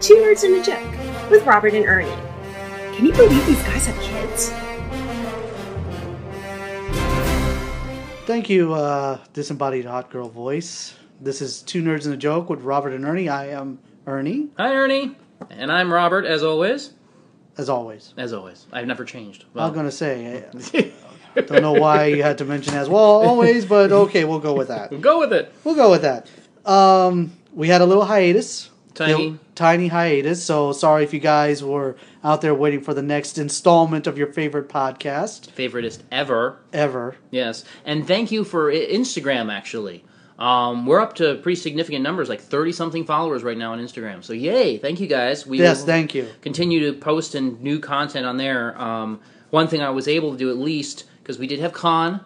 Two Nerds and a Joke with Robert and Ernie. Can you believe these guys have kids? Thank you, uh, disembodied hot girl voice. This is Two Nerds and a Joke with Robert and Ernie. I am Ernie, Hi, Ernie. And I'm Robert, as always. as always. As always. I've never changed. I'm gonna say, I don't know why you had to mention as well, always, but okay, we'll go with that. We'll go with it. We'll go with that. Um, we had a little hiatus, Tiny. Tiny hiatus. So sorry if you guys were out there waiting for the next installment of your favorite podcast favoriteest ever. ever. Yes. And thank you for Instagram, actually. Um, we're up to pretty significant numbers, like 30 something followers right now on Instagram. So, yay. Thank you guys. We Yes, thank you. continue to post and new content on there. Um, one thing I was able to do at least, because we did have con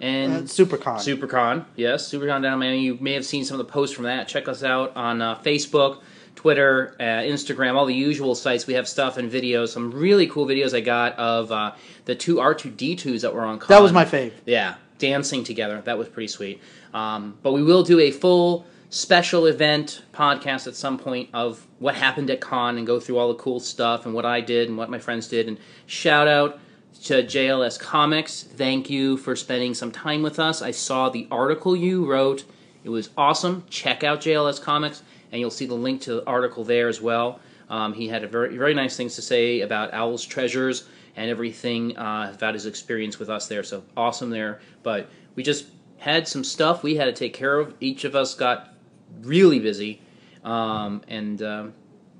and Uh, SuperCon. SuperCon, yes, SuperCon down in Miami. You may have seen some of the posts from that. Check us out on uh, Facebook, Twitter, uh, Instagram, all the usual sites. We have stuff and videos. Some really cool videos I got of uh, the two R2D2s that were on. Con. that was my fave. Yeah, dancing together. That was pretty sweet. Um, but we will do a full special event podcast at some point of what happened at con and go through all the cool stuff and what I did and what my friends did. And shout out to JLS Comics. Thank you for spending some time with us. I saw the article you wrote. It was awesome. Check out JLS Comics, and you'll see the link to the article there as well. Um, he had a very very nice things to say about Owl's treasures and everything uh, about his experience with us there. So awesome there. But we just had some stuff we had to take care of. Each of us got really busy, um, and um,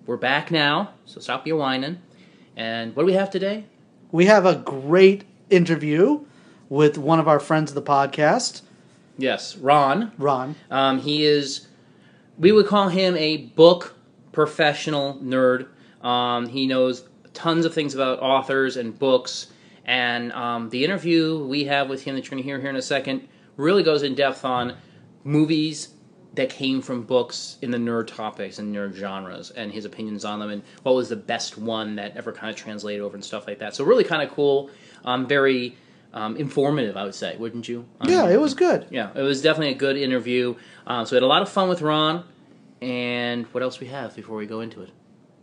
we're back now. So stop your whining. And what do we have today? We have a great interview with one of our friends of the podcast, Yes, Ron. Ron. Um, he is, we would call him a book professional nerd. Um, he knows tons of things about authors and books. And um, the interview we have with him that you're going to hear here in a second really goes in depth on movies that came from books in the nerd topics and nerd genres and his opinions on them and what was the best one that ever kind of translated over and stuff like that. So really kind of cool, um, very um, informative, I would say, wouldn't you? Um, Yeah, it was good. yeah, it was definitely a good interview. Um, so we had a lot of fun with Ron. And what else we have before we go into it?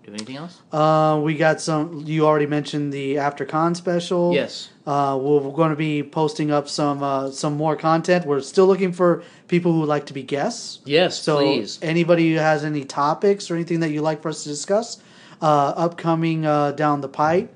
Do you have anything else? Uh, we got some. You already mentioned the After Con special. Yes. Uh, we're, we're going to be posting up some uh, some more content. We're still looking for people who would like to be guests. Yes, So please. anybody who has any topics or anything that you'd like for us to discuss, uh, upcoming uh, down the pipe,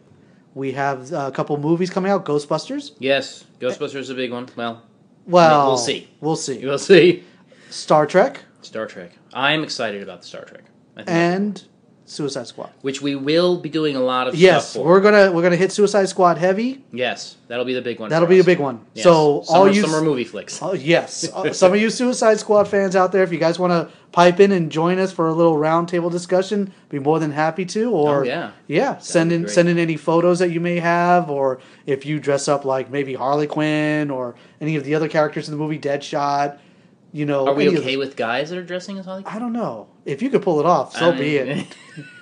we have uh, a couple movies coming out. Ghostbusters. Yes, Ghostbusters is a big one. Well, Well, We'll see. We'll see. we'll see. Star Trek Star Trek. I'm excited about the Star Trek. I think and Suicide Squad. which we will be doing a lot of Yes, stuff for. we're gonna we're gonna hit Suicide Squad heavy. yes, that'll be the big one. That'll be a us. big one. Yes. So all you summer movie flicks. Oh yes, Uh, some of you Suicide Squad fans out there, if you guys want to pipe in and join us for a little roundtable discussion, be more than happy to. Or Oh, yeah. yeah, send in send in any photos that you may have, or if you dress up like maybe Harley Quinn or any of the other characters in the movie Deadshot. You know, Are we okay the- with guys that are dressing as Holly? I don't know if you could pull it off. So I be mean- it.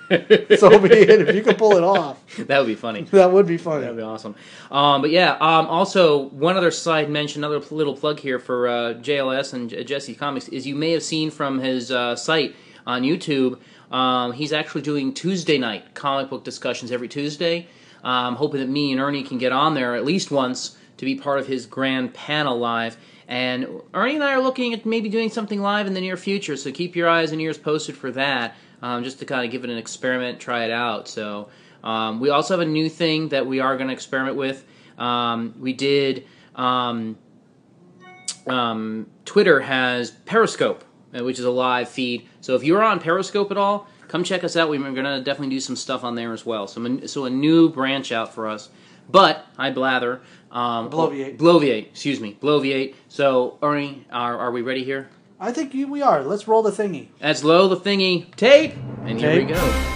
so be it. If you could pull it off, that would be funny. that would be funny. That'd be awesome. Um, but yeah, um, also one other side mention, another little plug here for uh, JLS and Jesse Comics is you may have seen from his uh, site on YouTube. Um, he's actually doing Tuesday night comic book discussions every Tuesday. Um, hoping that me and Ernie can get on there at least once to be part of his grand panel live. And Ernie and I are looking at maybe doing something live in the near future, so keep your eyes and ears posted for that, um, just to kind of give it an experiment, try it out. So um, we also have a new thing that we are going to experiment with. Um, we did. Um, um, Twitter has Periscope, uh, which is a live feed. So if you're on Periscope at all, come check us out. We're going to definitely do some stuff on there as well. So, so a new branch out for us. But I blather. Um, Bloviate. Bloviate. Excuse me. Bloviate. So Ernie, are, are we ready here? I think you, we are. Let's roll the thingy. That's low the thingy tape, and here we go.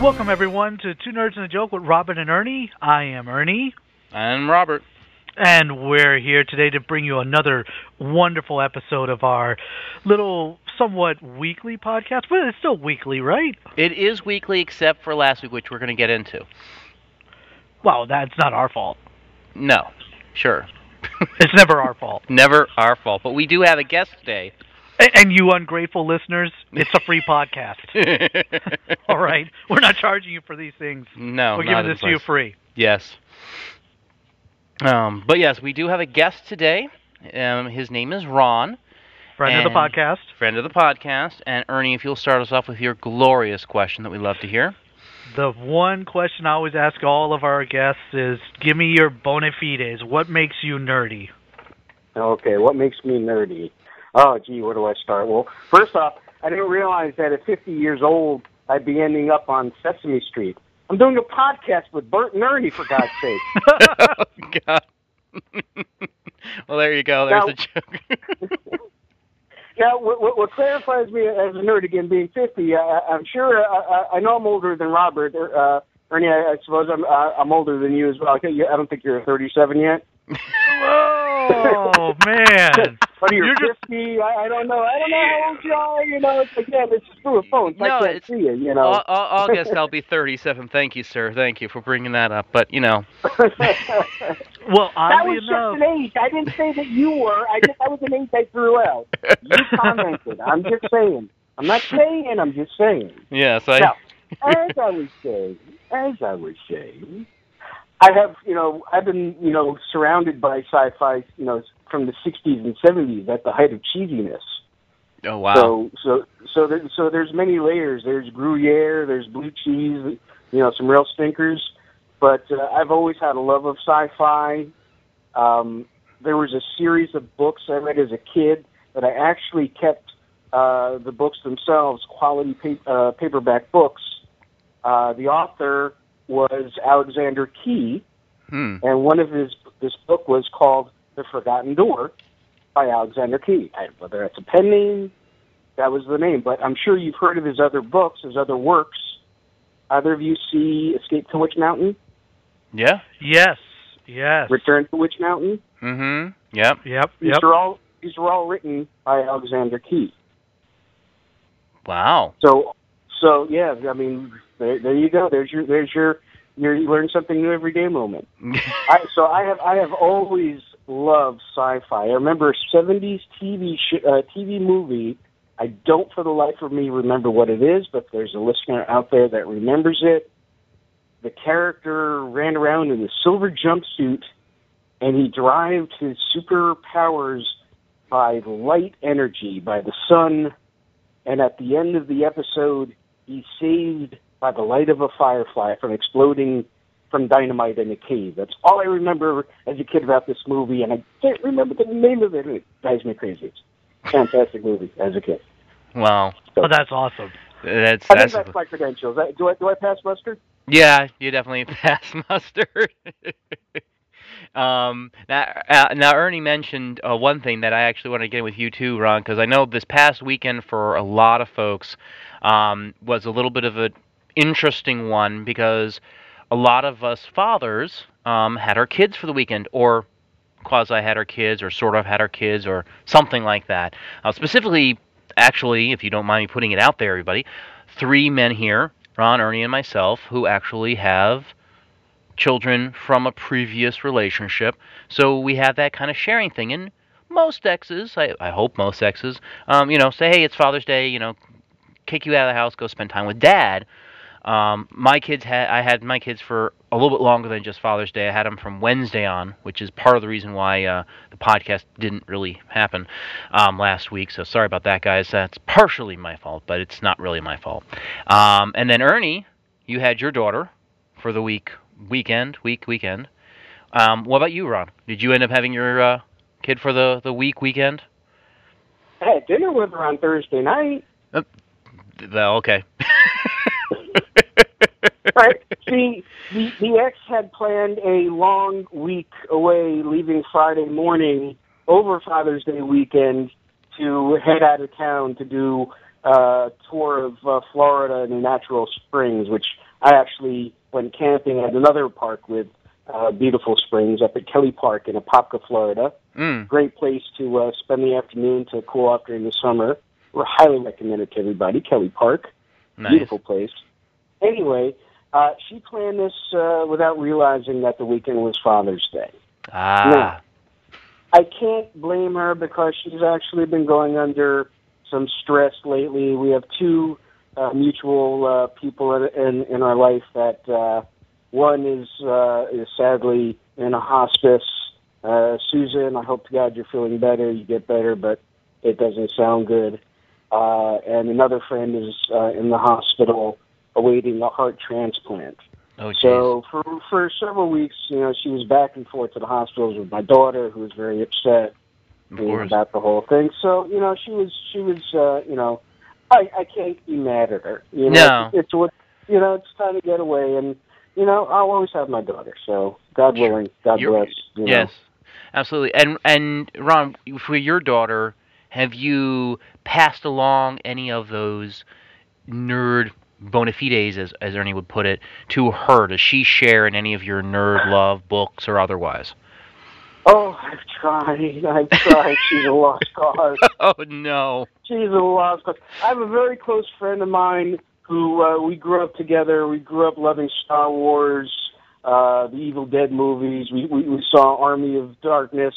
Welcome everyone to Two Nerds and a Joke with Robin and Ernie. I am Ernie, I'm Robert. And we're here today to bring you another wonderful episode of our little, somewhat weekly podcast. But it's still weekly, right? It is weekly except for last week, which we're going to get into. Well, that's not our fault. No. Sure. It's never our fault. Never our fault. But we do have a guest today. And you ungrateful listeners, it's a free podcast. All right, we're not charging you for these things. no, we're not giving this to you free. Yes. Um, but yes, we do have a guest today. Um, his name is Ron, Friend of the podcast. friend of the podcast. And Ernie, if you'll start us off with your glorious question that we love to hear. The one question I always ask all of our guests is, "Give me your bona fides. What makes you nerdy?" Okay, what makes me nerdy? Oh, gee, where do I start? Well, first off, I didn't realize that at 50 years old, I'd be ending up on Sesame Street. I'm doing a podcast with Bert and Ernie, for God's sake. oh, God. well, there you go. There's Now- a joke. Now, what, what, what clarifies me as a nerd again, being 50, uh, I'm sure uh, I, I know I'm older than Robert. Uh, Ernie, I, I suppose I'm uh, I'm older than you as well. I I don't think you're 37 yet. Oh man! But you're, You're just- 50. I, I don't know. I don't know how old you are. You know, it's again, it's just through a phone. So No, I can't it's- see you. You know. Au- au- August, I'll be 37. Thank you, sir. Thank you for bringing that up. But, you know, Well, That was enough, just an age. I didn't say that you were. I just that was an age I threw out. You commented. I'm just saying. I'm not saying. I'm just saying. yes, I. Now, as I was saying, as I was saying, I have you know I've been you know surrounded by sci-fi you know from the 60s and 70s at the height of cheesiness. Oh, wow. So so so there, so there's many layers. There's Gruyere. There's blue cheese. You know some real stinkers. But uh, I've always had a love of sci-fi. Um, there was a series of books I read as a kid that I actually kept uh, the books themselves, quality pa- uh, paperback books. Uh, the author was Alexander Key, Hmm. and one of his this book was called The Forgotten Door by Alexander Key. Whether that's a pen name, that was the name. But I'm sure you've heard of his other books, his other works. Either of you see Escape to Witch Mountain, Yeah. yes, yes, Return to Witch Mountain? Mm-hmm. Yep. yep, These yep. are all these are all written by Alexander Key. Wow. So so yeah, I mean there there you go. There's your there's your your you learn something new every day moment. I, so I have I have always loved sci-fi. I remember a '70s TV sh- uh, TV movie. I don't for the life of me remember what it is, but there's a listener out there that remembers it. The character ran around in a silver jumpsuit, and he derived his superpowers by light energy, by the sun. And at the end of the episode, he's saved by the light of a firefly from exploding from dynamite in a cave. That's all I remember as a kid about this movie, and I can't remember the name of it. It drives me crazy. It's a fantastic movie as a kid. Wow. Oh, that's awesome. That's I that's think that's my credentials. Do I do I pass muster? yeah. You definitely pass mustard. um. Now, uh, now Ernie mentioned uh, one thing that I actually want to get in with you too, Ron, because I know this past weekend for a lot of folks um, was a little bit of an interesting one because a lot of us fathers um, had our kids for the weekend, or quasi had our kids, or sort of had our kids, or something like that. Uh, specifically, actually, if you don't mind me putting it out there, everybody, three men here, Ron, Ernie, and myself, who actually have children from a previous relationship. So we have that kind of sharing thing. And most exes, I, I hope most exes, um, you know, say, hey, it's Father's Day, you know, kick you out of the house, go spend time with dad. Um, my kids had I had my kids for a little bit longer than just Father's Day. I had them from Wednesday on, which is part of the reason why uh, the podcast didn't really happen um, last week. So sorry about that, guys. That's partially my fault, but it's not really my fault. Um, and then Ernie, you had your daughter for the week weekend week weekend. Um, what about you, Ron? Did you end up having your uh, kid for the the week weekend? I had dinner with her on Thursday night. Well, okay. Right. See, the the ex had planned a long week away, leaving Friday morning over Father's Day weekend to head out of town to do a tour of uh, Florida and Natural Springs, which I actually went camping at another park with uh, beautiful springs up at Kelly Park in Apopka, Florida. Mm. Great place to uh, spend the afternoon to cool off during the summer. We highly recommend it to everybody. Kelly Park Nice. beautiful place. Anyway, uh, she planned this uh, without realizing that the weekend was Father's Day. Ah. I can't blame her because she's actually been going under some stress lately. We have two uh, mutual uh, people in, in in our life that uh, one is uh, is sadly in a hospice. Uh, Susan, I hope to God you're feeling better. You get better, but it doesn't sound good. Uh, and another friend is uh, in the hospital awaiting a heart transplant. Oh. So for for several weeks, you know, she was back and forth to the hospitals with my daughter, who was very upset you know, about the whole thing. So you know, she was she was uh, you know, I I can't be mad at her. You know, No. it's, it's what you know. It's time to get away, and you know, I'll always have my daughter. So God willing, God You're- bless. You know. Yes, absolutely. And and Ron, for your daughter, have you passed along any of those nerd bona fides, as as Ernie would put it, to her? Does she share in any of your nerd love books or otherwise? Oh, I've tried. I've tried. She's a lost cause. oh no. She's a lost cause. I have a very close friend of mine who uh, we grew up together. We grew up loving Star Wars, uh, the Evil Dead movies. We we, we saw Army of Darkness,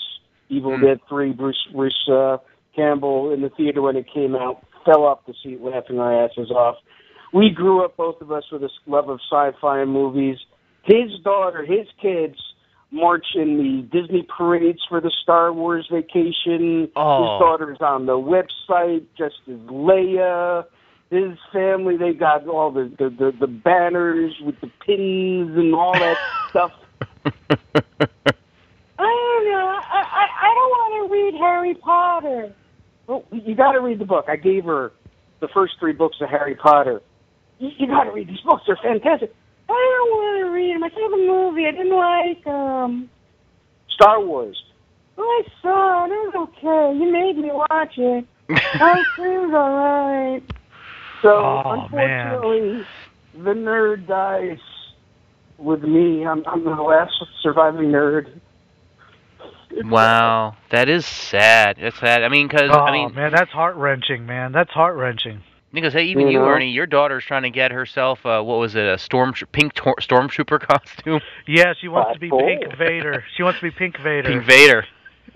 Evil Hmm. Dead Three. Bruce Bruce uh, Campbell in the theater when it came out. Fell off the seat laughing our asses off. We grew up, both of us, with this love of sci-fi and movies. His daughter, his kids, march in the Disney parades for the Star Wars vacation. Oh. His daughter's on the website, just as Leia. His family, they got all the, the, the, the banners with the pins and all that stuff. I don't know. I, I, I don't want to read Harry Potter. Well, you got to read the book. I gave her the first three books of Harry Potter. You, you got to read these books. They're fantastic. I don't want to read them. I saw the movie. I didn't like um Star Wars. Well, I saw it. It was okay. You made me watch it. I it seems all right. So, Oh, man. unfortunately, the nerd dies with me. I'm, I'm the last surviving nerd. Wow, that is sad. That's sad. I mean, because Oh I mean, man, that's heart wrenching, man. That's heart wrenching. Because hey, even You you, know? Ernie, your daughter's trying to get herself uh, what was it, a storm pink tor- stormtrooper costume, Yeah, she wants Oh, to be cool. Pink Vader. She wants to be Pink Vader. Pink Vader.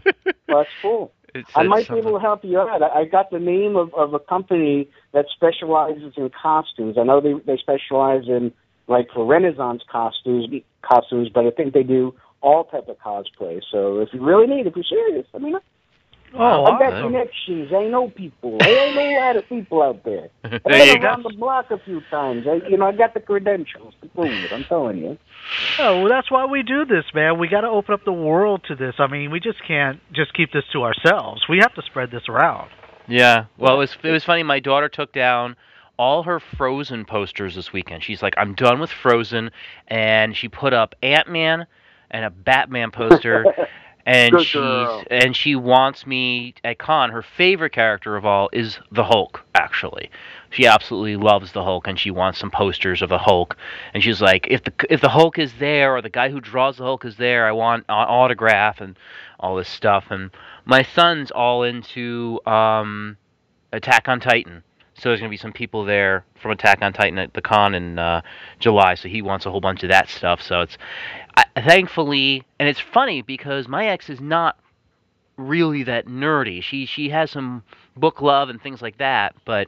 That's cool. It's, I it's might be able to help you out. I, I got the name of, of a company that specializes in costumes. I know they they specialize in like for Renaissance costumes, costumes, but I think they do all type of cosplay. So if you really need, if you're serious, I mean, Oh, I got awesome. connections. I know people. I know a lot of people out there. I've There you been go. around the block a few times. I, you know, I got the credentials to prove it. I'm telling you. Oh, well, that's why we do this, man. We got to open up the world to this. I mean, we just can't just keep this to ourselves. We have to spread this around. Yeah. Well, it was it was funny. My daughter took down all her Frozen posters this weekend. She's like, I'm done with Frozen, and she put up Ant Man and a Batman poster. And Good she's girl. and she wants me at con. Her favorite character of all is the Hulk. Actually, she absolutely loves the Hulk, and she wants some posters of the Hulk. And she's like, if the if the Hulk is there, or the guy who draws the Hulk is there, I want an autograph and all this stuff. And my son's all into um, Attack on Titan. So there's going to be some people there from Attack on Titan at the con in uh, July. So he wants a whole bunch of that stuff. So it's I, thankfully, and it's funny because my ex is not really that nerdy. She she has some book love and things like that, but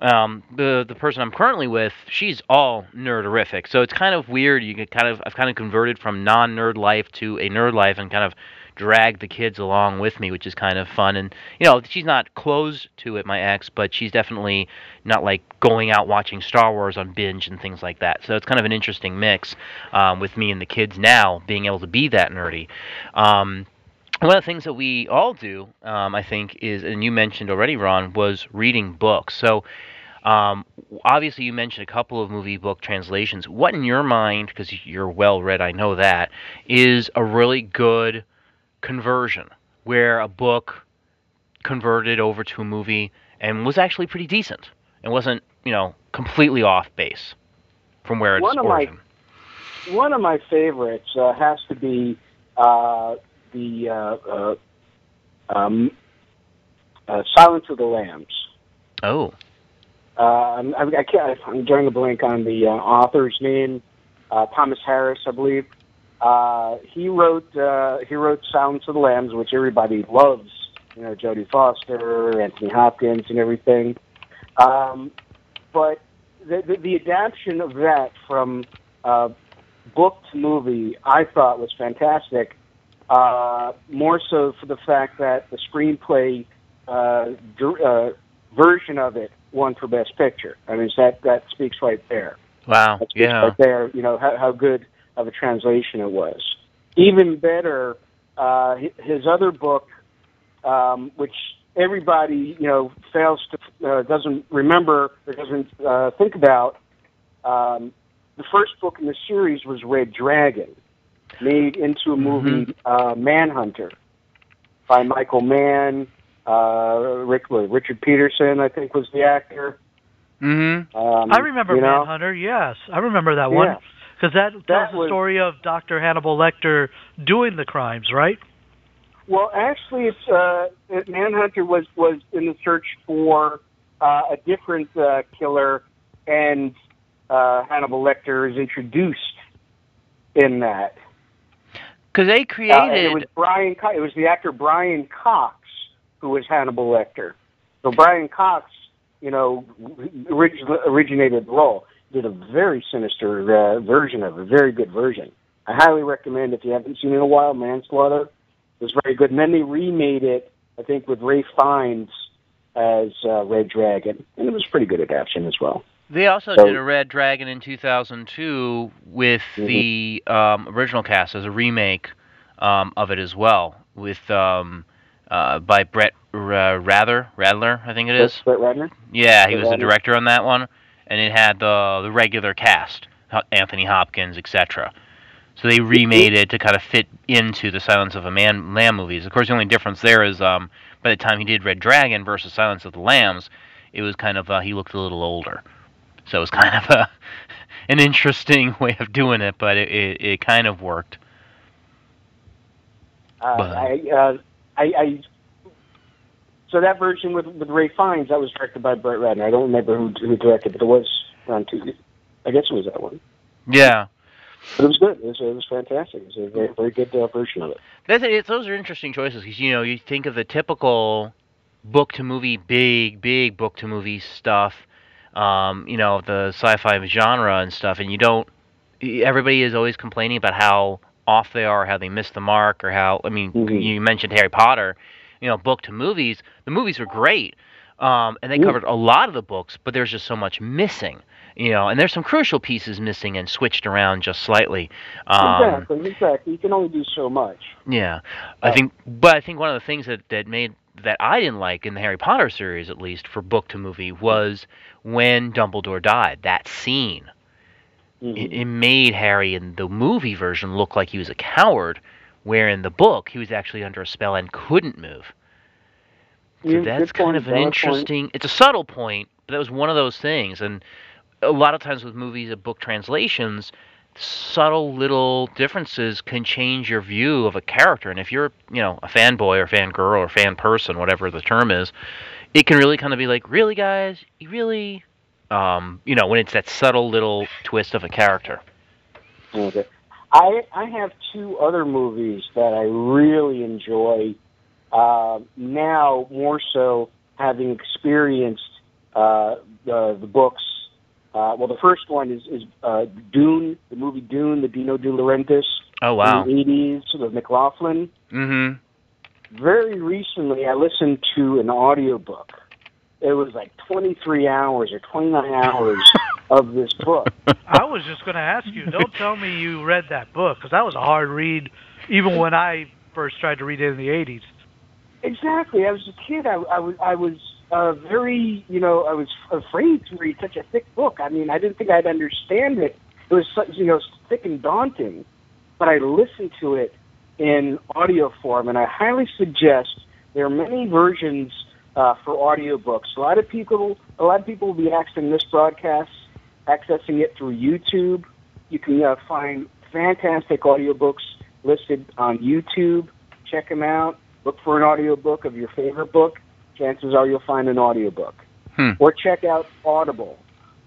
um, the the person I'm currently with, she's all nerderific. So it's kind of weird. You get kind of I've kind of converted from non nerd life to a nerd life and kind of drag the kids along with me, which is kind of fun. And you know, she's not closed to it, my ex, but she's definitely not like going out watching Star Wars on binge and things like that. So it's kind of an interesting mix um, with me and the kids now being able to be that nerdy. Um, one of the things that we all do, um, I think, is, and you mentioned already, Ron, was reading books. So, um, obviously, you mentioned a couple of movie book translations. What, in your mind, because you're well read, I know that, is a really good conversion where a book converted over to a movie and was actually pretty decent and wasn't, you know, completely off base from where it's One of my- One of my favorites uh, has to be uh, the uh, uh, um, uh, Silence of the Lambs. Oh, Uh, I'm, I I can't. I'm drawing a blank on the uh, author's name. Uh, Thomas Harris, I believe. Uh, he wrote uh, he wrote "Sounds of the Lambs, which everybody loves. You know, Jodie Foster, Anthony Hopkins, and everything. Um, but the, the, the adaptation of that from uh, book to movie, I thought was fantastic. Uh, more so for the fact that the screenplay uh, dir- uh, version of it won for Best Picture. I mean, that that speaks right there. Wow. That speaks Yeah. right there. You know how, how good of a translation it was. Even better, uh, his other book, um, which everybody you know fails to uh, doesn't remember or doesn't uh, think about. Um, the first book in the series was Red Dragon, made into a movie, uh, Manhunter, by Michael Mann. Uh, Rick, Richard Peterson, I think, was the actor. Mm-hmm. Um, I remember you know? Manhunter. Yes, I remember that one Yeah. Because that tells That the story of Dr. Hannibal Lecter doing the crimes, right? Well, actually, it's uh, it- Manhunter was was in the search for uh, a different uh, killer, and uh, Hannibal Lecter is introduced in that. Because they Uh, created. it was Brian. Co- It was the actor Brian Cox who was Hannibal Lecter. So Brian Cox, you know, orig- originated the role. Did a very sinister uh, version of it, a very good version. I highly recommend if you haven't seen it in a while. Manslaughter was very good, and then they remade it. I think with Ralph Fiennes as uh, Red Dragon, and it was a pretty good adaptation as well. They also So- did a Red Dragon in 2002 with Mhm. the um, original cast as a remake um, of it as well, with um, uh, by Brett R- Rather Radler, I think it is. Brett Ratner. Yeah, he Brett was the director on that one, and it had the the regular cast, Anthony Hopkins, etc. So they remade it to kind of fit into the Silence of a Man Lamb movies. Of course, the only difference there is um, by the time he did Red Dragon versus Silence of the Lambs, it was kind of uh, he looked a little older. So it was kind of a an interesting way of doing it, but it, it, it kind of worked. Uh, But- I, uh, I, I, so that version with with Ralph Fiennes that was directed by Brett Ratner. I don't remember who who directed, but it was around two. I guess it was that one. Yeah. But it was good. It was, it was fantastic. It was a very very good uh, version of it. That's it. Those are interesting choices because you know you think of the typical book to movie, big big book to movie stuff, um, you know the sci-fi genre and stuff, and you don't. Everybody is always complaining about how off they are, how they missed the mark, or how I mean, Mhm. you mentioned Harry Potter, you know, book to movies. The movies were great, um, and they Mm. covered a lot of the books, but there's just so much missing. You know, and there's some crucial pieces missing and switched around just slightly. Um, exactly, exactly. You can only do so much. yeah, I Uh, think, but I think one of the things that that made that I didn't like in the Harry Potter series, at least for book to movie, was when Dumbledore died. That scene, Mhm. it, it made Harry in the movie version look like he was a coward, where in the book he was actually under a spell and couldn't move. So Yeah, that's kind point, of an valid point. interesting. It's a subtle point, but that was one of those things. And a lot of times with movies and book translations, subtle little differences can change your view of a character. And if you're, you know, a fanboy or fangirl or fan person, whatever the term is, it can really kind of be like, really, guys, you really, um, you know, when it's that subtle little twist of a character. Okay. I I have two other movies that I really enjoy. Uh, now more so having experienced uh, the the books. Uh, well, the first one is is uh, Dune, the movie Dune, the Dino De Laurentiis Oh wow. in the eighties with MacLachlan. Mm-hmm. Very recently, I listened to an audiobook. It was like 23 hours or 29 hours of this book. I was just going to ask you. Don't tell me you read that book because that was a hard read, even when I first tried to read it in the '80s. Exactly. I was a kid. I, I was I was uh, very you know I was afraid to read such a thick book. I mean I didn't think I'd understand it. It was such you know thick and daunting, but I listened to it in audio form, and I highly suggest there are many versions uh, for audiobooks. A lot of people a lot of people will be accessing this broadcast, accessing it through YouTube. You can uh, find fantastic audiobooks listed on YouTube. Check them out look for an audiobook of your favorite book. Chances are you'll find an audiobook. Hmm. Or check out Audible.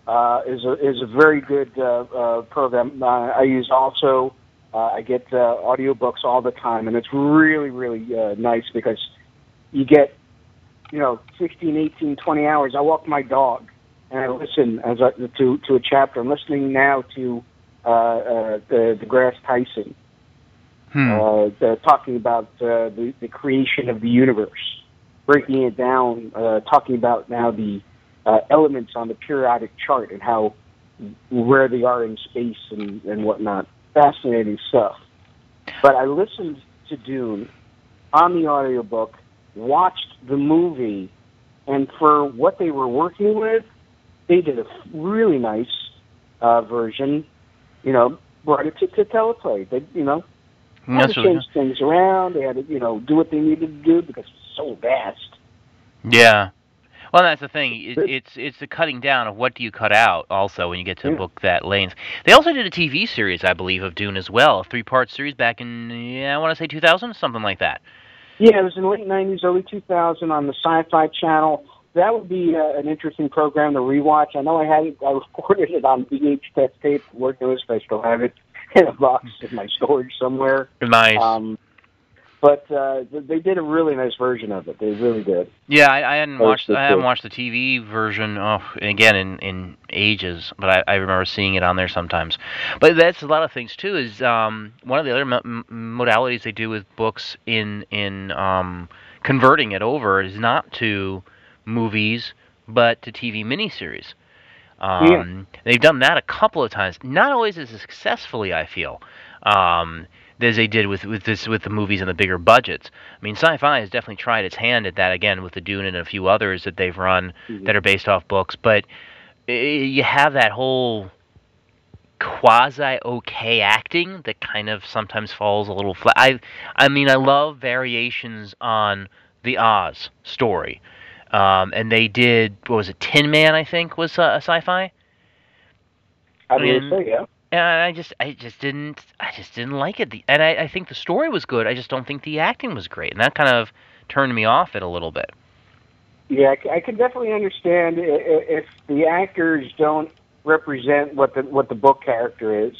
Uh, is a is a very good uh, uh, program. Uh, I use also Uh, I get uh, audiobooks all the time, and it's really, really uh, nice because you get, you know, 16, 18, 20 hours. I walk my dog, and I listen as I, to to a chapter. I'm listening now to uh, uh, the DeGrasse Tyson, Hmm. uh, the, talking about uh, the the creation of the universe, breaking it down, uh, talking about now the uh, elements on the periodic chart and how where they are in space and, and whatnot. Fascinating stuff. But I listened to Dune on the audiobook, watched the movie, and for what they were working with, they did a really nice uh, version. You know, brought it to, to teleplay. They, you know, had to really change things around. They had to, you know, do what they needed to do because it's so vast. Yeah. Well, that's the thing. It, it's it's the cutting down of what do you cut out. Also, when you get to a Yeah. book that length, they also did a TV series, I believe, of Dune as well, a three-part series back in yeah, I want to say 2000, something like that. Yeah, it was in the late '90s, early 2000 on the Sci-Fi Channel. That would be uh, an interesting program to rewatch. I know I had it, I recorded it on VHS tape. Word knows if I still have it in a box in my storage somewhere. Nice. Um, but uh, they did a really nice version of it. They really did. yeah, I, I hadn't watched I hadn't watched the TV version. Oh, again in in ages, but I, I remember seeing it on there sometimes. But that's a lot of things too. Is um one of the other m- modalities they do with books in in um converting it over is not to movies but to TV miniseries. Um, They've done that a couple of times, not always as successfully, I feel, um, as they did with with this with the movies and the bigger budgets. I mean, Sci-Fi has definitely tried its hand at that again with the Dune and a few others that they've run that are based off books, but i you have that whole quasi okay acting that kind of sometimes falls a little flat. I I mean, I love variations on the Oz story. Um, and they did what was it Tin Man I think was uh, a sci-fi I Mm. so. Yeah. and I just I just didn't I just didn't like it. The, and I, I think the story was good. I just don't think the acting was great, and that kind of turned me off it a little bit. Yeah, I can definitely understand if the actors don't represent what the what the book character is.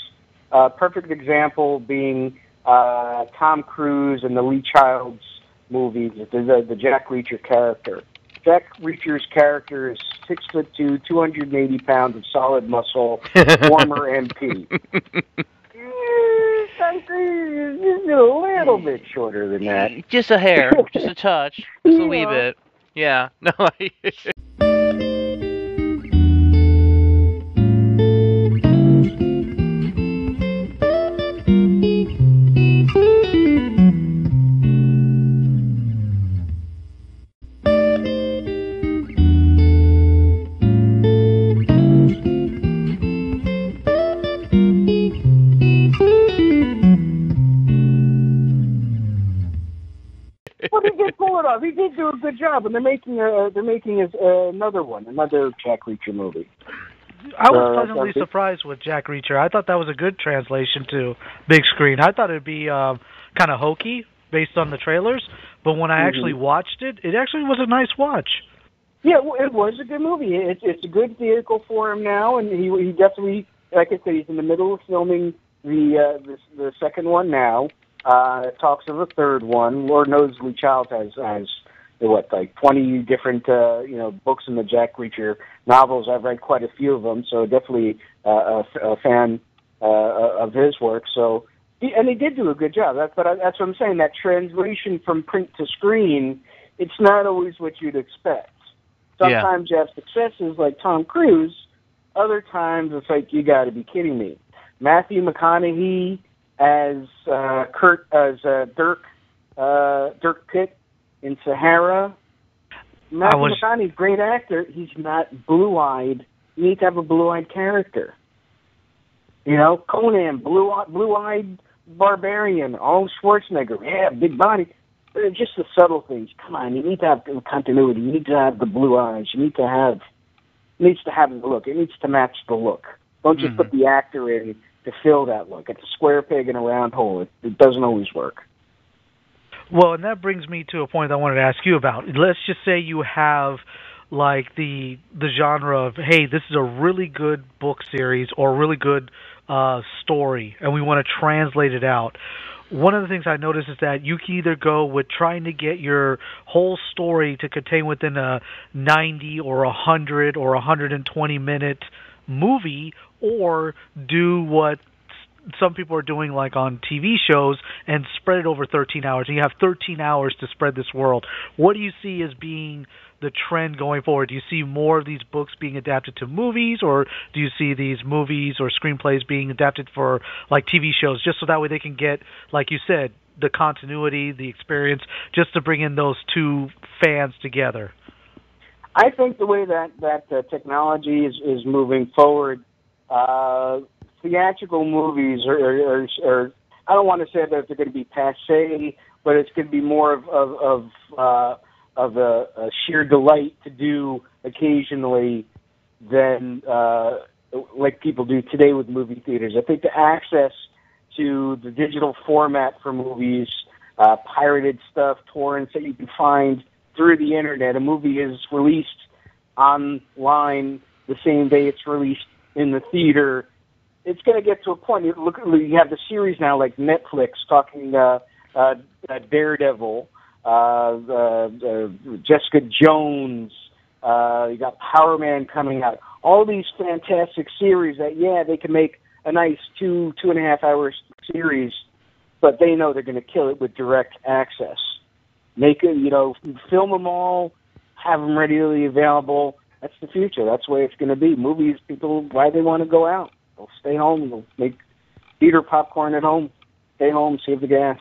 Uh, perfect example being uh, Tom Cruise in the Lee Childs movies, the, the, the Jack Reacher character. Jack Reacher's character is six foot two, two hundred and eighty pounds of solid muscle, former MP. Tom Cruise a little bit shorter than that. just a hair, just a touch, just a wee bit. Yeah, no. I, job, and they're making a they're making a, uh, another one, another Jack Reacher movie. I was Uh, pleasantly surprised with Jack Reacher. I thought that was a good translation to big screen. I thought it'd be um, kind of hokey based on the trailers, but when I actually Mhm. watched it, it actually was a nice watch. Yeah, well, it was a good movie. It's it's a good vehicle for him now, and he he definitely, like I said, he's in the middle of filming the uh, the, the second one now. Uh, talks of a third one. Lord knows Lee Child has has what like twenty different uh, you know books in the Jack Reacher novels. I've read quite a few of them, so definitely uh, a, a fan uh, of his work. So. And he did do a good job. That's but I, that's what I'm saying. That translation from print to screen, it's not always what you'd expect. Yeah. Sometimes you have successes like Tom Cruise. Other times it's like you got to be kidding me. Matthew McConaughey as uh, Kurt as uh, Dirk uh, Dirk Pitt in Sahara. Matthew was- McConaughey's a great actor. He's not blue eyed. You need to have a blue eyed character. You know, Conan, blue blue eyed barbarian, Arnold Schwarzenegger, yeah, big body. Just the subtle things. Come on, you need to have continuity. You need to have the blue eyes. You need to have needs to have the look. It needs to match the look. Don't just mm-hmm. put the actor in to fill that look. It's a square peg in a round hole. It, it doesn't always work. Well, and that brings me to a point I wanted to ask you about. Let's just say you have like the the genre of hey, this is a really good book series or a really good uh, story and we want to translate it out, one of the things I noticed is that you can either go with trying to get your whole story to contain within a 90 or a 100 or a 120 minute movie, or do what some people are doing like on TV shows and spread it over 13 hours. And you have 13 hours to spread this world. What do you see as being the trend going forward? Do you see more of these books being adapted to movies, or do you see these movies or screenplays being adapted for like TV shows, just so that way they can get, like you said, the continuity, the experience, just to bring in those two fans together? I think the way that that uh, technology is is moving forward, uh, theatrical movies are, are, are, I don't want to say that they're going to be passe, but it's going to be more of of of, uh, of a, a sheer delight to do occasionally than uh, like people do today with movie theaters. I think the access to the digital format for movies, uh, pirated stuff, torrents that you can find through the internet. A movie is released online the same day it's released in the theater. It's going to get to a point. You look, you have the series now, like Netflix, talking uh, uh, uh, Daredevil, uh, uh, uh, Jessica Jones. Uh, you got Power Man coming out. All these fantastic series that, yeah, they can make a nice two two and a half hour series, but they know they're going to kill it with direct access. Make it, you know, film them all, have them readily available. That's the future. That's the way it's going to be. Movies, people, why they want to go out? They'll stay home. They'll make theater popcorn at home. Stay home, save the gas.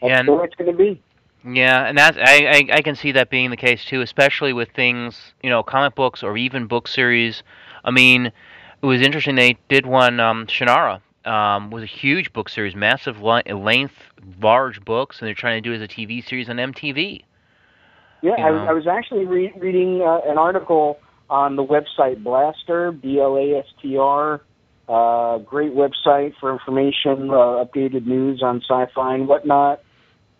That's And- the way it's going to be. Yeah, and that's I, I I can see that being the case too, especially with things you know, comic books or even book series. I mean, it was interesting they did one um, Shannara um, was a huge book series, massive li- length, large books, and they're trying to do it as a TV series on MTV. Yeah, you I. I was actually re- reading uh, an article on the website Blastr, B L A S T R. Uh, great website for information, uh, updated news on sci-fi and whatnot.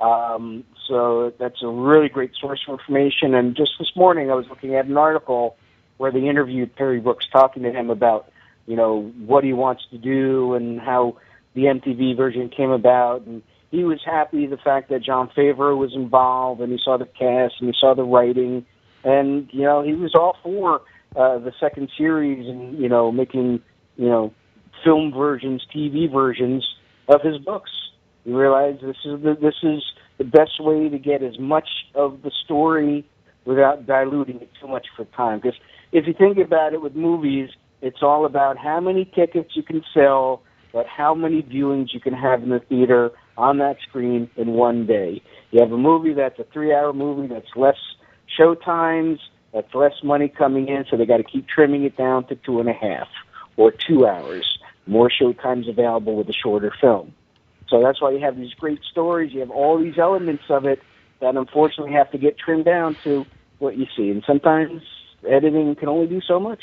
Um, so that's a really great source of information. And just this morning, I was looking at an article where they interviewed Terry Brooks, talking to him about, you know, what he wants to do and how the MTV version came about. And he was happy the fact that Jon Favreau was involved, and he saw the cast and he saw the writing, and you know, he was all for uh, the second series and you know, making you know, film versions, TV versions of his books. He realized this is the, this is the best way to get as much of the story without diluting it too much for time. Because if you think about it with movies, it's all about how many tickets you can sell, but how many viewings you can have in the theater on that screen in one day. You have a movie that's a three-hour movie that's less show times, that's less money coming in, so they got to keep trimming it down to two and a half or two hours. More show times available with a shorter film. So that's why you have these great stories. You have all these elements of it that unfortunately have to get trimmed down to what you see. And sometimes editing can only do so much.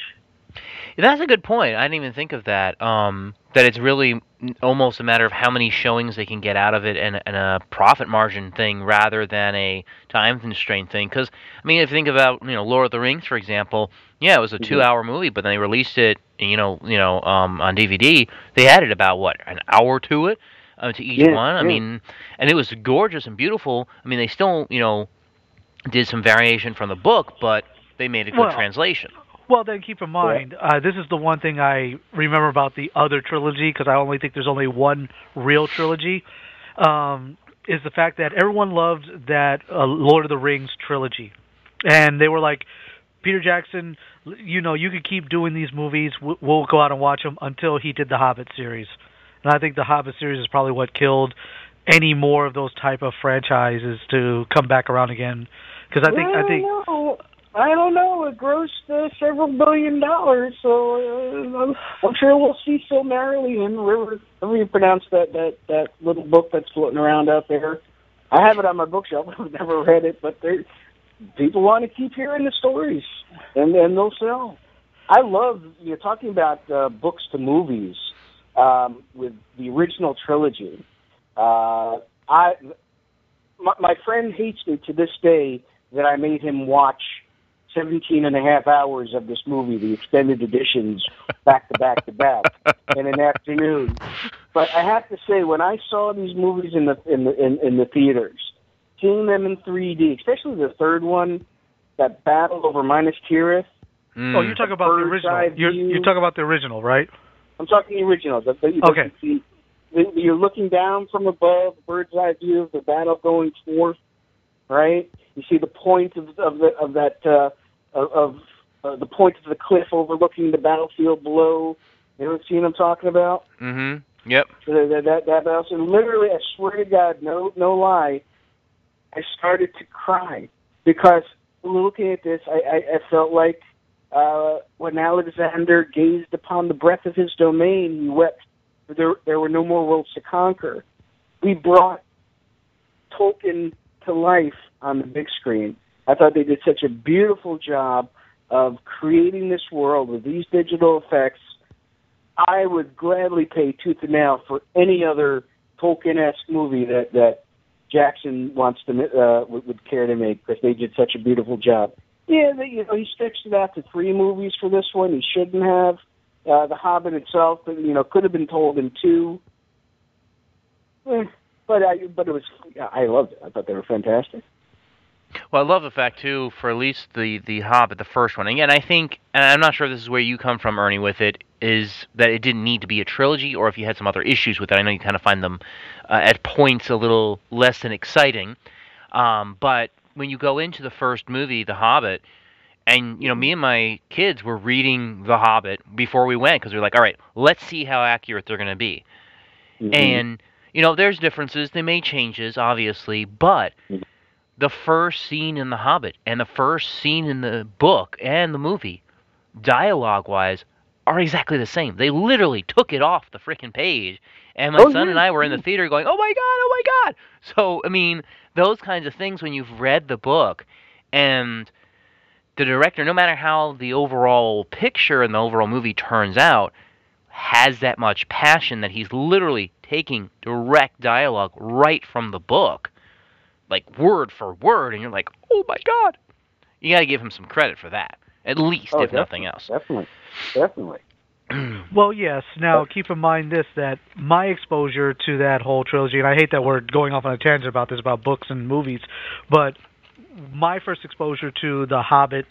That's a good point. I didn't even think of that. Um, that it's really almost a matter of how many showings they can get out of it and, and a profit margin thing rather than a time constraint thing. Because I mean, if you think about you know Lord of the Rings, for example, yeah, it was a two-hour movie, but then they released it, you know, you know, um, on DVD. They added about what an hour to it, uh, to each Yeah, one. I yeah. mean, and it was gorgeous and beautiful. I mean, they still you know did some variation from the book, but they made a good Well, translation. Well, then keep in mind, uh, this is the one thing I remember about the other trilogy because I only think there's only one real trilogy. Um, is the fact that everyone loved that uh, Lord of the Rings trilogy, and they were like, Peter Jackson, you know, you could keep doing these movies. We'll go out and watch them until he did the Hobbit series, and I think the Hobbit series is probably what killed any more of those type of franchises to come back around again. Because I think I think don't know. I don't know. It grossed uh, several billion dollars, so uh, I'm, sure we'll see Silmarillion, wherever, however you pronounce that, that that little book that's floating around out there. I have it on my bookshelf. I've never read it, but there, people want to keep hearing the stories, and and they'll sell. I love you're talking about uh, books to movies um, with the original trilogy. Uh, I my, my friend hates me to this day that I made him watch 17 and a half hours of this movie, the extended editions, back to back to back, in an afternoon. But I have to say, when I saw these movies in the in the in, in the theaters, seeing them in 3D, especially the third one, that battle over Minas Tirith. Oh, you're talking about the original. You're, you're talking about the original, right? I'm talking the original. The, the, Okay. the- the- you're looking down from above, bird's eye view of the battle going forth, right? You see the point of of the of that uh, of, of uh, the point of the cliff overlooking the battlefield below. You ever seen I'm talking about? Mm-hmm. Yep. So that that that house, and literally, I swear to God, no no lie, I started to cry because looking at this, I I, I felt like uh, when Alexander gazed upon the breadth of his domain, he wept. There there were no more worlds to conquer. We brought Tolkien to life on the big screen. I thought they did such a beautiful job of creating this world with these digital effects I would gladly pay tooth and nail for any other Tolkien-esque movie that that Jackson wants to uh, would, would care to make because they did such a beautiful job. Yeah, they, you know, he stretched it out to three movies for this one. He shouldn't have. Uh, the Hobbit itself, you know, could have been told in two. Eh, but I, but it was, I loved it. I thought they were fantastic. Well, I love the fact too, for at least the the Hobbit, the first one. Again, I think, and I'm not sure if this is where you come from, Ernie, with it, is that it didn't need to be a trilogy, or if you had some other issues with it. I know you kind of find them uh, at points a little less than exciting. Um, but when you go into the first movie, The Hobbit, and you know, me and my kids were reading The Hobbit before we went because we were like, all right, let's see how accurate they're going to be. And you know, there's differences. They made changes, obviously, but the first scene in The Hobbit and the first scene in the book and the movie, dialogue-wise, are exactly the same. They literally took it off the freaking page, and my Oh, son yeah, and I were in the theater going, "Oh my god! Oh my god!" So, I mean, those kinds of things when you've read the book, and the director, no matter how the overall picture and the overall movie turns out, has that much passion that he's literally taking direct dialogue right from the book, like word for word, and you're like, oh my god! You got to give him some credit for that, at least, Oh, if nothing else. Definitely, definitely. Well, yes. Now, keep in mind this: that my exposure to that whole trilogy, and I hate that we're going off on a tangent about this about books and movies, but my first exposure to The Hobbit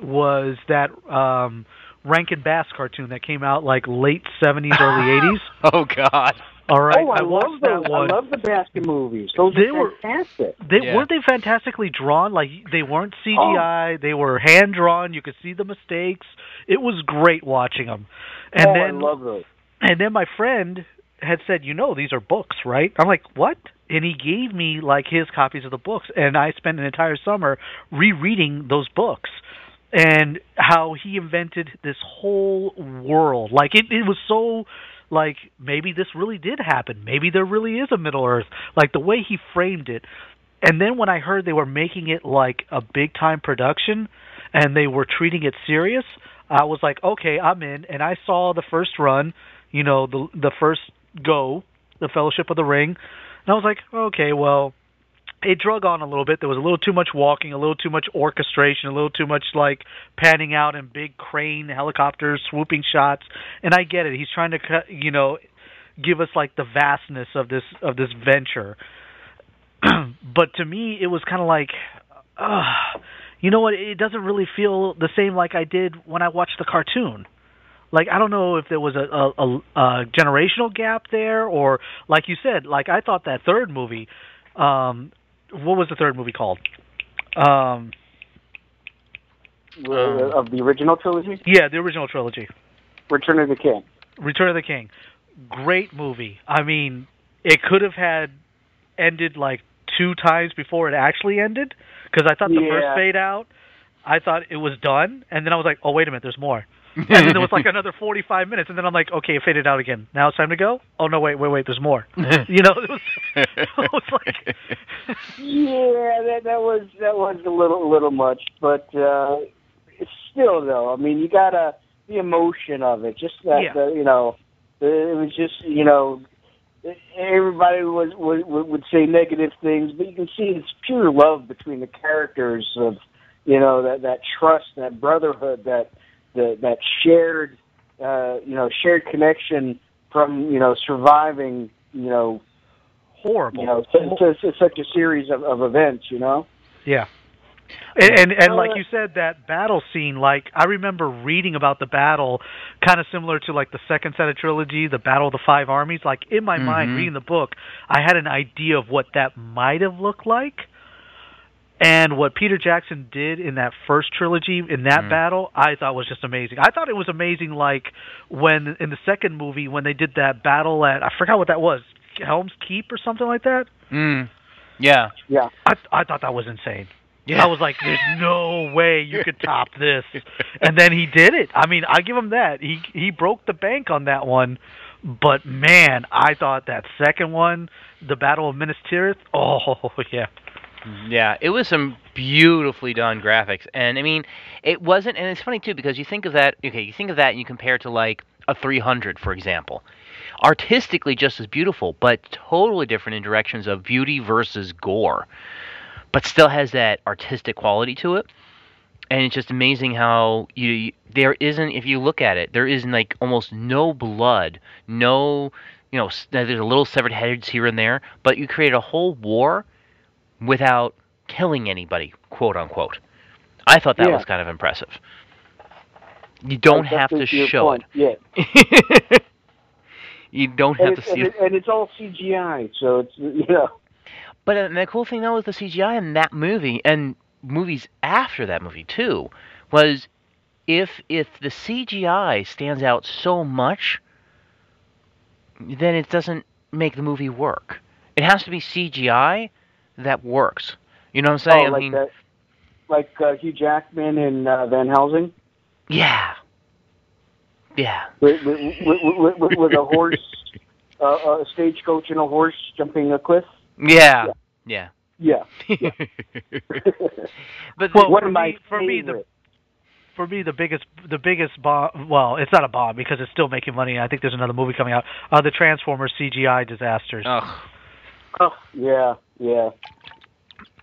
was that um, Rankin Bass cartoon that came out like late '70s, early '80s. Oh god! All right, oh, I, watched love that those. one. I love the basket movies. Those They are were- fantastic. They Yeah. weren't they fantastically drawn? Like they weren't oh. CGI. They were hand drawn. You could see the mistakes. It was great watching them. And oh, then I love those. and then my friend had said, "You know, these are books, right?" I'm like, "What?" And he gave me like his copies of the books, and I spent an entire summer rereading those books and how he invented this whole world. Like it, it was so like maybe this really did happen. Maybe there really is a Middle Earth. Like the way he framed it. And then when I heard they were making it like a big time production and they were treating it serious, I was like, okay, I'm in. And I saw the first run, you know, the the first go, the Fellowship of the Ring, and I was like, okay, well, it drug on a little bit. There was a little too much walking, a little too much orchestration, a little too much like panning out and big crane helicopters, swooping shots. And I get it. He's trying to, you know, give us like the vastness of this of this venture. but to me, it was kind of like, uh, you know what? It doesn't really feel the same like I did when I watched the cartoon. Like I don't know if there was a, a, a, a generational gap there, or like you said, like I thought that third movie. Um, what was the third movie called? Um, Uh, of the original trilogy, yeah, the original trilogy, Return of the King. Return of the King. Great movie. I mean, it could have had ended like two times before it actually ended because I thought the first fade out, I thought it was done, and then I was like, oh wait a minute, there's more. And then there was like another 45 minutes, and then I'm like, okay, it faded out again. Now it's time to go. Oh no, wait, wait, wait, there's more. you know, it was, it was like, Yeah, that that was that was a little little much, but uh still though. I mean, you gotta the emotion of it. Just that Yeah. the, you know, it was just you know, everybody was would would say negative things, but you can see it's pure love between the characters of you know that that trust, that brotherhood, that the that shared uh, you know shared connection from you know surviving you know Horrible. you know to, to, to such a series of, of events. You know. Yeah. And and, and like you said, that battle scene, like I remember reading about the battle, kind of similar to like the second set of trilogy, the Battle of the Five Armies. Like in my mind, Mhm. reading the book, I had an idea of what that might have looked like. And what Peter Jackson did in that first trilogy, in that Mhm. battle, I thought was just amazing. I thought it was amazing, like when in the second movie when they did that battle at I forgot what that was, Helm's Keep or something like that. Mm. Yeah. Yeah. I I thought that was insane. Yeah. I was like, "There's no way you could top this," and then he did it. I mean, I give him that. He he broke the bank on that one, but man, I thought that second one, the Battle of Minas Tirith. Oh yeah, Yeah, it was some beautifully done graphics, and I mean, it wasn't. And it's funny too because you think of that. Okay, you think of that, and you compare it to like a 300, for example. Artistically, just as beautiful, but totally different in directions of beauty versus gore, but still has that artistic quality to it. And it's just amazing how you, there isn't. If you look at it, there isn't like almost no blood, no. You know, there's a little severed heads here and there, but you create a whole war without killing anybody, quote unquote. I thought that Yeah. was kind of impressive. You don't have to show point. Yeah. it. you don't have to see and, it. and it's all CGI, so it's you know. But the cool thing though with the CGI in that movie and movies after that movie too was if if the CGI stands out so much, then it doesn't make the movie work. It has to be CGI that works. You know what I'm saying? oh, I like mean, that, like uh, Hugh Jackman and uh, Van Helsing yeah, yeah. with with, with, with, with a horse, uh, a stagecoach and a horse jumping a cliff. Yeah. Yeah. Yeah. but Well, One for of my me- for me, the- for me the biggest the biggest bomb. Well, it's not a bomb because it's still making money. I think there's another movie coming out. Uh, the Transformers CGI disasters. Ugh. Oh, yeah, yeah.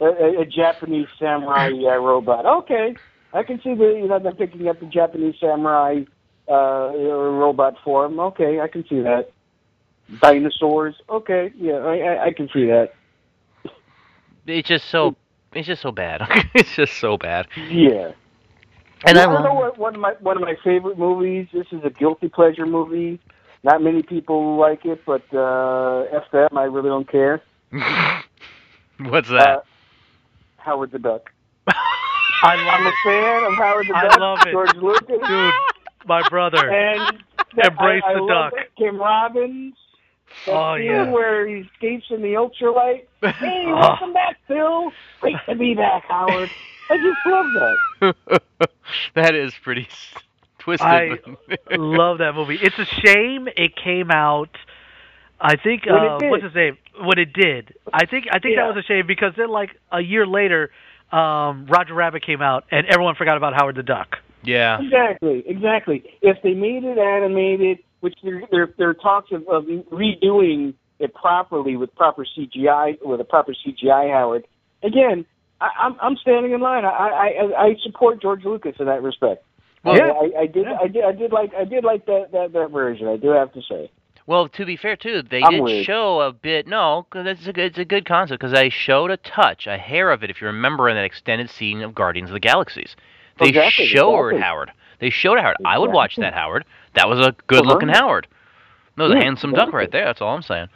A, a, a Japanese samurai uh, robot. Okay, I can see the you know them picking up the Japanese samurai uh, robot form. Okay, I can see that. Dinosaurs. Okay, yeah, I, I, I can see that. It's just so it's just so bad. it's just so bad. Yeah. And I wanna know what one of my one of my favorite movies. This is a guilty pleasure movie. Not many people like it, but uh, f them. I really don't care. What's Uh, that? Howard the Duck. I love I'm a fan of Howard the Duck. I Duck. love it. George Lucas. dude. My brother. And Embrace I, I the love duck. it. Tim Robbins. That Oh, scene yeah. Where he escapes in the ultralight. Hey, welcome back, Phil. Great to be back, Howard. I just love that. that is pretty twisted. I love that movie. It's a shame it came out. I think uh, what's his name? What it did, I think I think Yeah. that was a shame because then like a year later, um, Roger Rabbit came out and everyone forgot about Howard the Duck. yeah. Exactly, exactly. If they made it animated, which there there, there are talks of, of redoing it properly with proper CGI, with a proper CGI Howard. Again, I, I'm I'm standing in line. I, I I support George Lucas in that respect. Well, yeah, I, I did. I did. I did like. I did like that that that version. I do have to say. Well, to be fair too, they I'm did weird. show a bit. No, 'cause it's a good, it's a good concept because they showed a touch, a hair of it. If you remember in that extended scene of Guardians of the Galaxies, they Exactly, showed exactly. Howard. They showed Howard. I would watch that Howard. That was a good-looking Uh-huh. Howard. That was a Yeah, handsome duck right there. That's all I'm saying.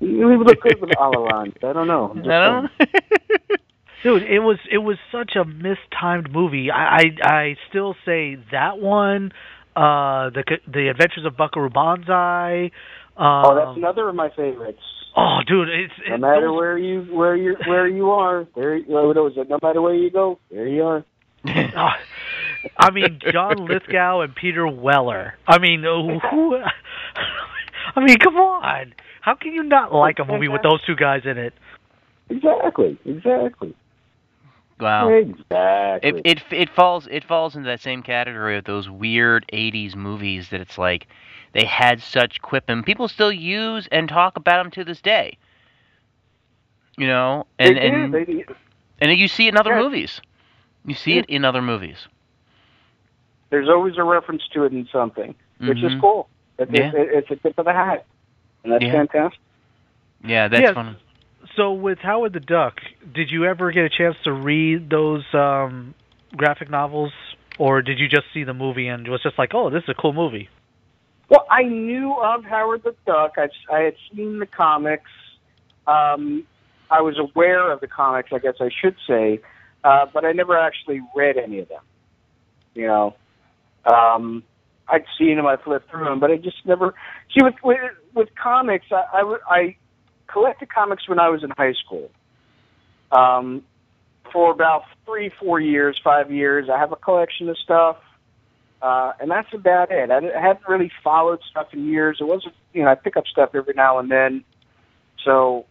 You look good with Alaron. I don't know. I'm I just don't saying. Dude, it was it was such a mistimed movie. I I, I still say that one, uh, the the Adventures of Buckaroo Banzai. Um, Oh, that's another of my favorites. Oh, dude, it's, No it's matter those- where you where you where you are, there. What was it? No matter where you go, there you are. Oh, I mean, John Lithgow and Peter Weller. I mean, who? I mean, come on. How can you not like a movie with those two guys in it? Exactly. Exactly. Wow. Exactly. It it it falls it falls into that same category of those weird '80s movies that it's like they had such quip and people still use and talk about them to this day. You know, and they and did. They, And you see it in other Yeah. movies. You see Yeah. it in other movies. There's always a reference to it in something, which is Mhm. cool. It's, Yeah. it's, it's a tip of the hat, and that's Yeah. fantastic. Yeah, that's Yes. fun. So with Howard the Duck, did you ever get a chance to read those um, graphic novels, or did you just see the movie and was just like, "Oh, this is a cool movie"? Well, I knew of Howard the Duck. I, I had seen the comics. Um, I was aware of the comics, I guess I should say, uh, but I never actually read any of them. You know, um, I'd seen them, I flipped through them, but I just never. See, with with, with comics, I, I, I collected comics when I was in high school. Um, for about three, four years, five years, I have a collection of stuff. Uh, and that's about it. I, I hadn't really followed stuff in years. It wasn't, you know, I pick up stuff every now and then. So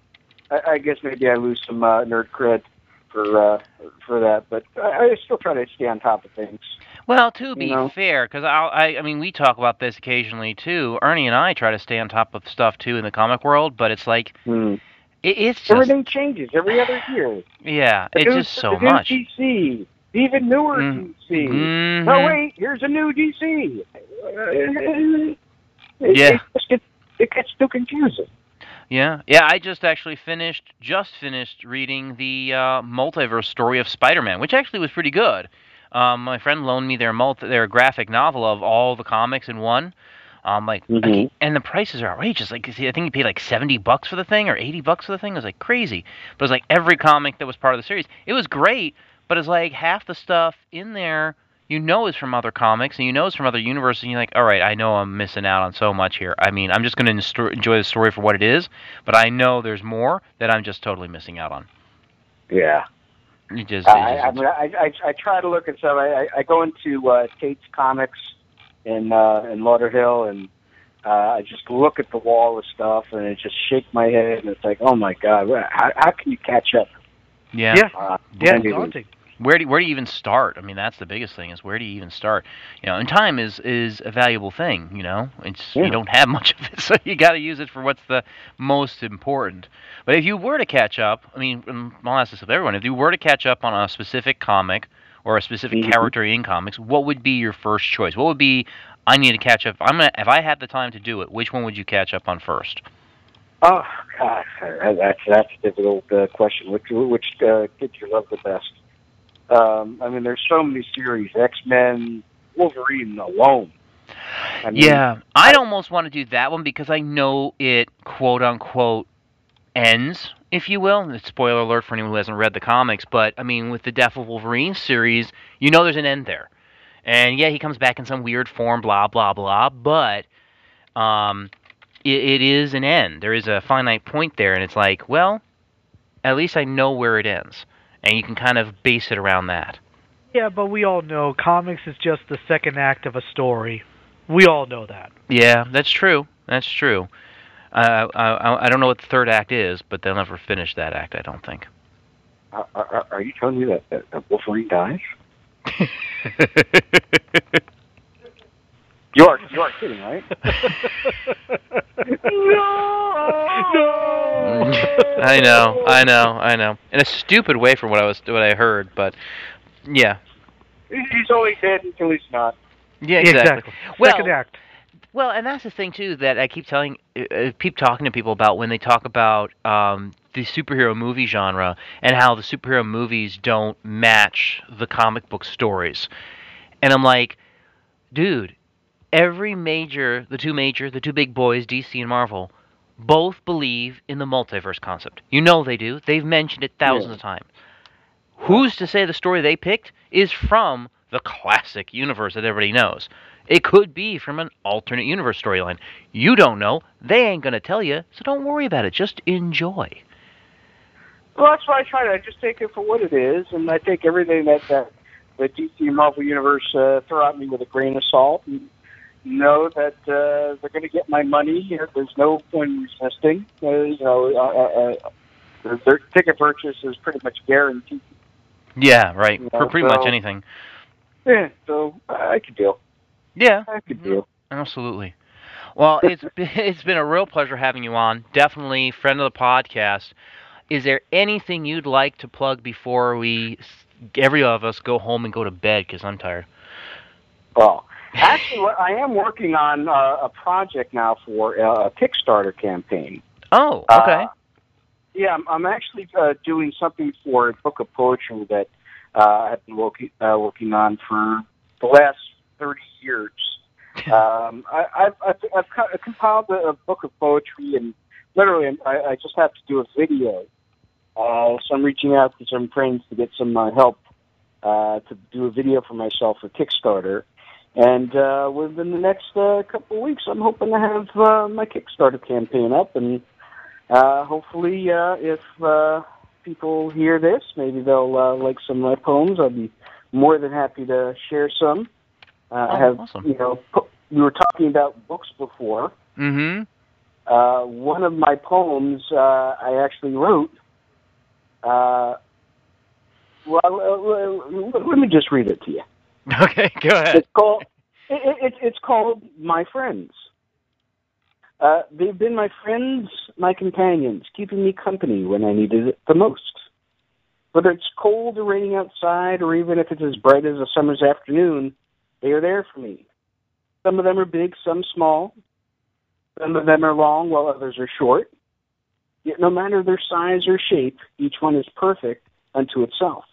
I, I guess maybe I lose some uh, nerd cred for uh, for that, but I, I still try to stay on top of things. Well, to be know? fair, because I, I mean, we talk about this occasionally too. Ernie and I try to stay on top of stuff too in the comic world, but it's like it, it's just Everything changes every other year. yeah, it's just so the new much. DC, even newer Mm. DC. Mhm. Oh wait, here's a new DC. It, Yeah. it, just gets, it gets too confusing. Yeah, yeah. I just actually finished, just finished reading the uh, multiverse story of Spider-Man, which actually was pretty good. Um, my friend loaned me their multi- their graphic novel of all the comics in one. Um, like, Mhm. can't- and the prices are outrageous. Like, see, I think he paid like seventy bucks for the thing or eighty bucks for the thing. It was like crazy. But it was like every comic that was part of the series. It was great, but it's like half the stuff in there you know is from other comics and you know it's from other universes. And you're like, all right, I know I'm missing out on so much here. I mean, I'm just going to enjoy the story for what it is, but I know there's more that I'm just totally missing out on. Yeah. You just, it I, I, mean, I, I, I try to look at some. I, I, I go into uh, Tate's Comics in uh, in Lauderhill, and uh, I just look at the wall of stuff, and it just shake my head, and it's like, oh my god, how, how can you catch up? yeah. Yeah. Uh, Yeah, when it's daunting. Where do where do you even start? I mean, that's the biggest thing is where do you even start? You know, and time is is a valuable thing. You know, it's Yeah. you don't have much of it, so you got to use it for what's the most important. But if you were to catch up, I mean, I'll ask this of everyone: if you were to catch up on a specific comic or a specific Mhm. character in comics, what would be your first choice? What would be I need to catch up. I'm gonna, if I had the time to do it, which one would you catch up on first? Oh God, uh, that's that's a difficult uh, question. Which which uh, kid you love the best? Um, I mean, there's so many series. X Men, Wolverine alone. I mean, Yeah, I'd almost want to do that one because I know it quote unquote ends, if you will. Spoiler alert for anyone who hasn't read the comics, but I mean, with the Death of Wolverine series, you know there's an end there. And yeah, he comes back in some weird form, blah blah blah. But um, it, it is an end. There is a finite point there, and it's like, well, at least I know where it ends, and you can kind of base it around that. Yeah, but we all know comics is just the second act of a story. We all know that. Yeah, that's true. That's true. Uh, I, I don't know what the third act is, but they'll never finish that act. I don't think. Are, are, are you telling me that, that, that Wolverine dies? You are you are kidding, right? I know, I know, I know. In a stupid way from what I was, what I heard, but yeah, He's always dead until he's not. yeah, exactly. exactly. Well, Second act. Well, and that's the thing too that I keep telling, uh, keep talking to people about when they talk about um, the superhero movie genre and how the superhero movies don't match the comic book stories, and I'm like, dude, every major, the two major, the two big boys, DC and Marvel, both believe in the multiverse concept. You know they do. They've mentioned it thousands Yeah. of times. Who's to say the story they picked is from the classic universe that everybody knows? It could be from an alternate universe storyline. You don't know. They ain't going to tell you, so don't worry about it. Just enjoy. Well, that's why I try to. I just take it for what it is, and I take everything that that the DC and Marvel universe uh, throw at me with a grain of salt, and know that uh, they're going to get my money. There's no point in resisting. Uh, you know, uh, uh, uh, their, ticket purchase is pretty much guaranteed. Yeah, right. You For know, pretty much anything. Yeah, so I could deal. Yeah, I could deal. absolutely. Well, it's been, it's been a real pleasure having you on. Definitely friend of the podcast. is there anything you'd like to plug before we, every of us, go home and go to bed? Because I'm tired. Well, actually, what- I am working on uh, a project now for uh, a Kickstarter campaign. Oh, Uh, okay. yeah, I'm, I'm actually uh, doing something for a book of poetry that uh, I've been working, uh, working on for the last 30 years. Um, I, I've, I've, I've co- compiled a, a book of poetry, and literally, I, I just have to do a video. Uh, so I'm reaching out to some friends to get some uh, help uh, to do a video for myself for Kickstarter. And uh, within the next uh, couple of weeks, I'm hoping to have uh, my Kickstarter campaign up, and uh, hopefully, uh, if uh, people hear this, maybe they'll uh, like some of my poems. I'd be more than happy to share some. Uh, I Oh, have, awesome. you know, po- we were talking about books before. Mm-hmm. Uh, one of my poems uh, I actually wrote. Uh, well, uh, let me just read it to you. Okay, go ahead. It's called. It, it, it's- called My Friends. Uh, they've been my friends, my companions, keeping me company when I needed it the most. Whether it's cold or raining outside, or even if it's as bright as a summer's afternoon, they are there for me. Some of them are big, some small. Some of them are long, while others are short. Yet no matter their size or shape, each one is perfect unto itself.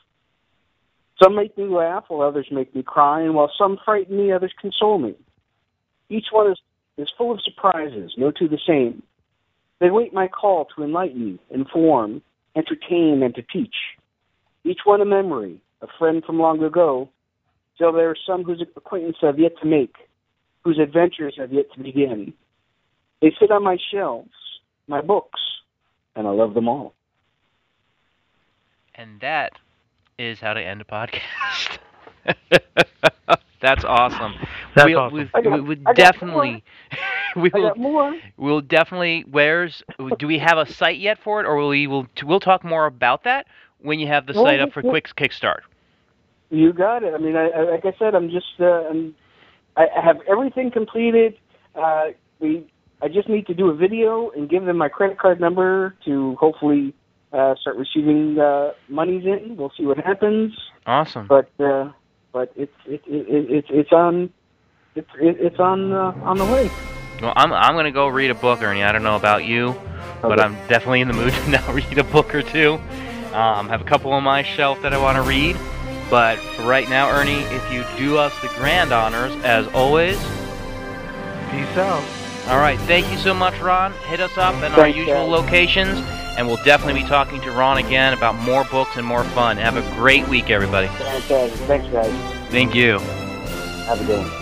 Some make me laugh, while others make me cry, and while some frighten me, others console me. Each one is, is full of surprises, no two the same. They wait my call to enlighten, inform, entertain, and to teach. Each one a memory, a friend from long ago, till there are some whose acquaintance I have yet to make, whose adventures have yet to begin. They sit on my shelves, my books, and I love them all. And that is how to end a podcast. That's awesome. That's we'll, awesome. we- got- we would I got definitely, we I will, more. we'll definitely. Where's? Do we have a site yet for it, or will we? Will we'll talk more about that when you have the Well, site up for well- quick kickstart. You got it. I mean, I, I, like I said, I'm just, uh, I'm, I I have everything completed. Uh, we, I just need to do a video and give them my credit card number to hopefully uh, start receiving uh, monies in. We'll see what happens. Awesome. But, uh, but it's, it, it, it, it's, it's on, it's, it, it's on, uh, on the way. Well, I'm I'm gonna go read a book, Ernie. I don't know about you, but I'm definitely in the mood to now read a book or two. Um, have a couple on my shelf that I want to read. But for right now, Ernie, if you do us the grand honors, as always. Peace out. All right, thank you so much, Ron. Hit us up in our usual guys. locations, and we'll definitely be talking to Ron again about more books and more fun. Have a great week, everybody. Fantastic. Thanks, guys. Thank you. Have a good one.